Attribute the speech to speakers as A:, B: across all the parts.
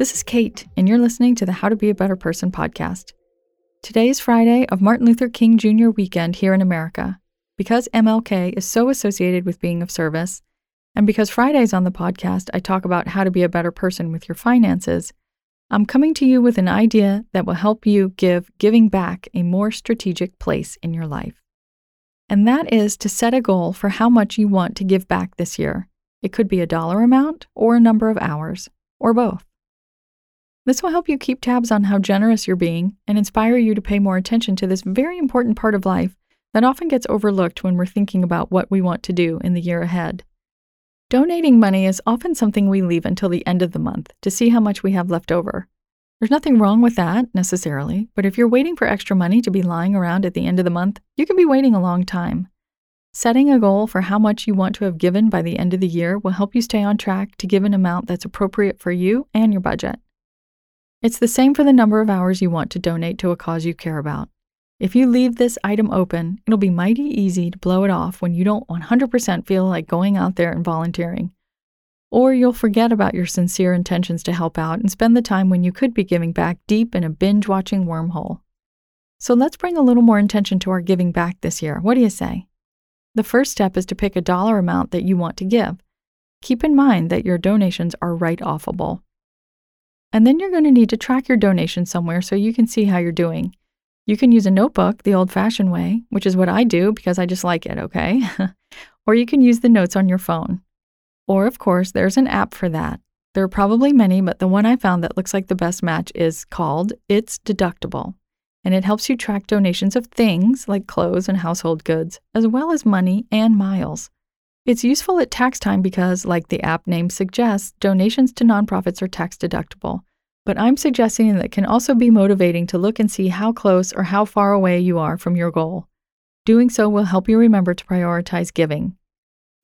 A: This is Kate, and you're listening to the How to Be a Better Person podcast. Today is Friday of Martin Luther King Jr. weekend here in America. Because MLK is so associated with being of service, and because Fridays on the podcast I talk about how to be a better person with your finances, I'm coming to you with an idea that will help you give giving back a more strategic place in your life. And that is to set a goal for how much you want to give back this year. It could be a dollar amount or a number of hours, or both. This will help you keep tabs on how generous you're being and inspire you to pay more attention to this very important part of life that often gets overlooked when we're thinking about what we want to do in the year ahead. Donating money is often something we leave until the end of the month to see how much we have left over. There's nothing wrong with that necessarily, but if you're waiting for extra money to be lying around at the end of the month, you can be waiting a long time. Setting a goal for how much you want to have given by the end of the year will help you stay on track to give an amount that's appropriate for you and your budget. It's the same for the number of hours you want to donate to a cause you care about. If you leave this item open, it'll be mighty easy to blow it off when you don't 100% feel like going out there and volunteering. Or you'll forget about your sincere intentions to help out and spend the time when you could be giving back deep in a binge watching wormhole. So let's bring a little more intention to our giving back this year. What do you say? The first step is to pick a dollar amount that you want to give. Keep in mind that your donations are write offable. And then you're going to need to track your donation somewhere so you can see how you're doing. You can use a notebook the old fashioned way, which is what I do because I just like it, okay? or you can use the notes on your phone. Or, of course, there's an app for that. There are probably many, but the one I found that looks like the best match is called It's Deductible. And it helps you track donations of things like clothes and household goods, as well as money and miles. It's useful at tax time because, like the app name suggests, donations to nonprofits are tax deductible. But I'm suggesting that it can also be motivating to look and see how close or how far away you are from your goal. Doing so will help you remember to prioritize giving.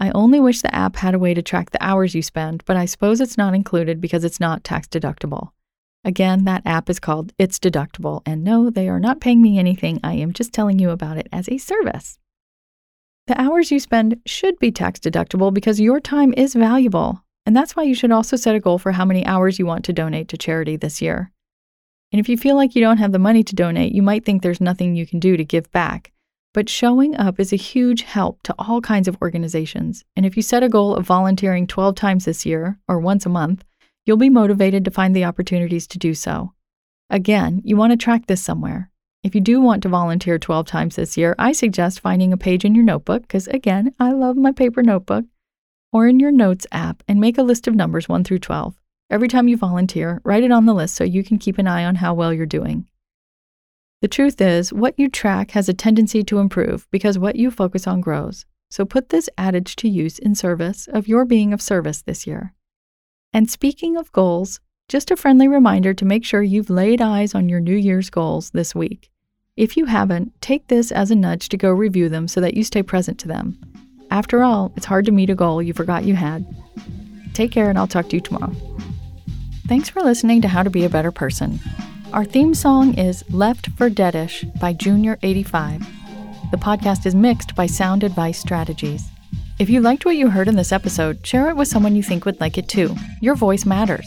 A: I only wish the app had a way to track the hours you spend, but I suppose it's not included because it's not tax deductible. Again, that app is called It's Deductible, and no, they are not paying me anything. I am just telling you about it as a service. The hours you spend should be tax deductible because your time is valuable. And that's why you should also set a goal for how many hours you want to donate to charity this year. And if you feel like you don't have the money to donate, you might think there's nothing you can do to give back. But showing up is a huge help to all kinds of organizations. And if you set a goal of volunteering 12 times this year, or once a month, you'll be motivated to find the opportunities to do so. Again, you want to track this somewhere. If you do want to volunteer 12 times this year, I suggest finding a page in your notebook, because again, I love my paper notebook, or in your notes app and make a list of numbers 1 through 12. Every time you volunteer, write it on the list so you can keep an eye on how well you're doing. The truth is, what you track has a tendency to improve because what you focus on grows. So put this adage to use in service of your being of service this year. And speaking of goals, just a friendly reminder to make sure you've laid eyes on your New Year's goals this week. If you haven't, take this as a nudge to go review them so that you stay present to them. After all, it's hard to meet a goal you forgot you had. Take care, and I'll talk to you tomorrow. Thanks for listening to How to Be a Better Person. Our theme song is Left for Deadish by Junior85. The podcast is mixed by Sound Advice Strategies. If you liked what you heard in this episode, share it with someone you think would like it too. Your voice matters.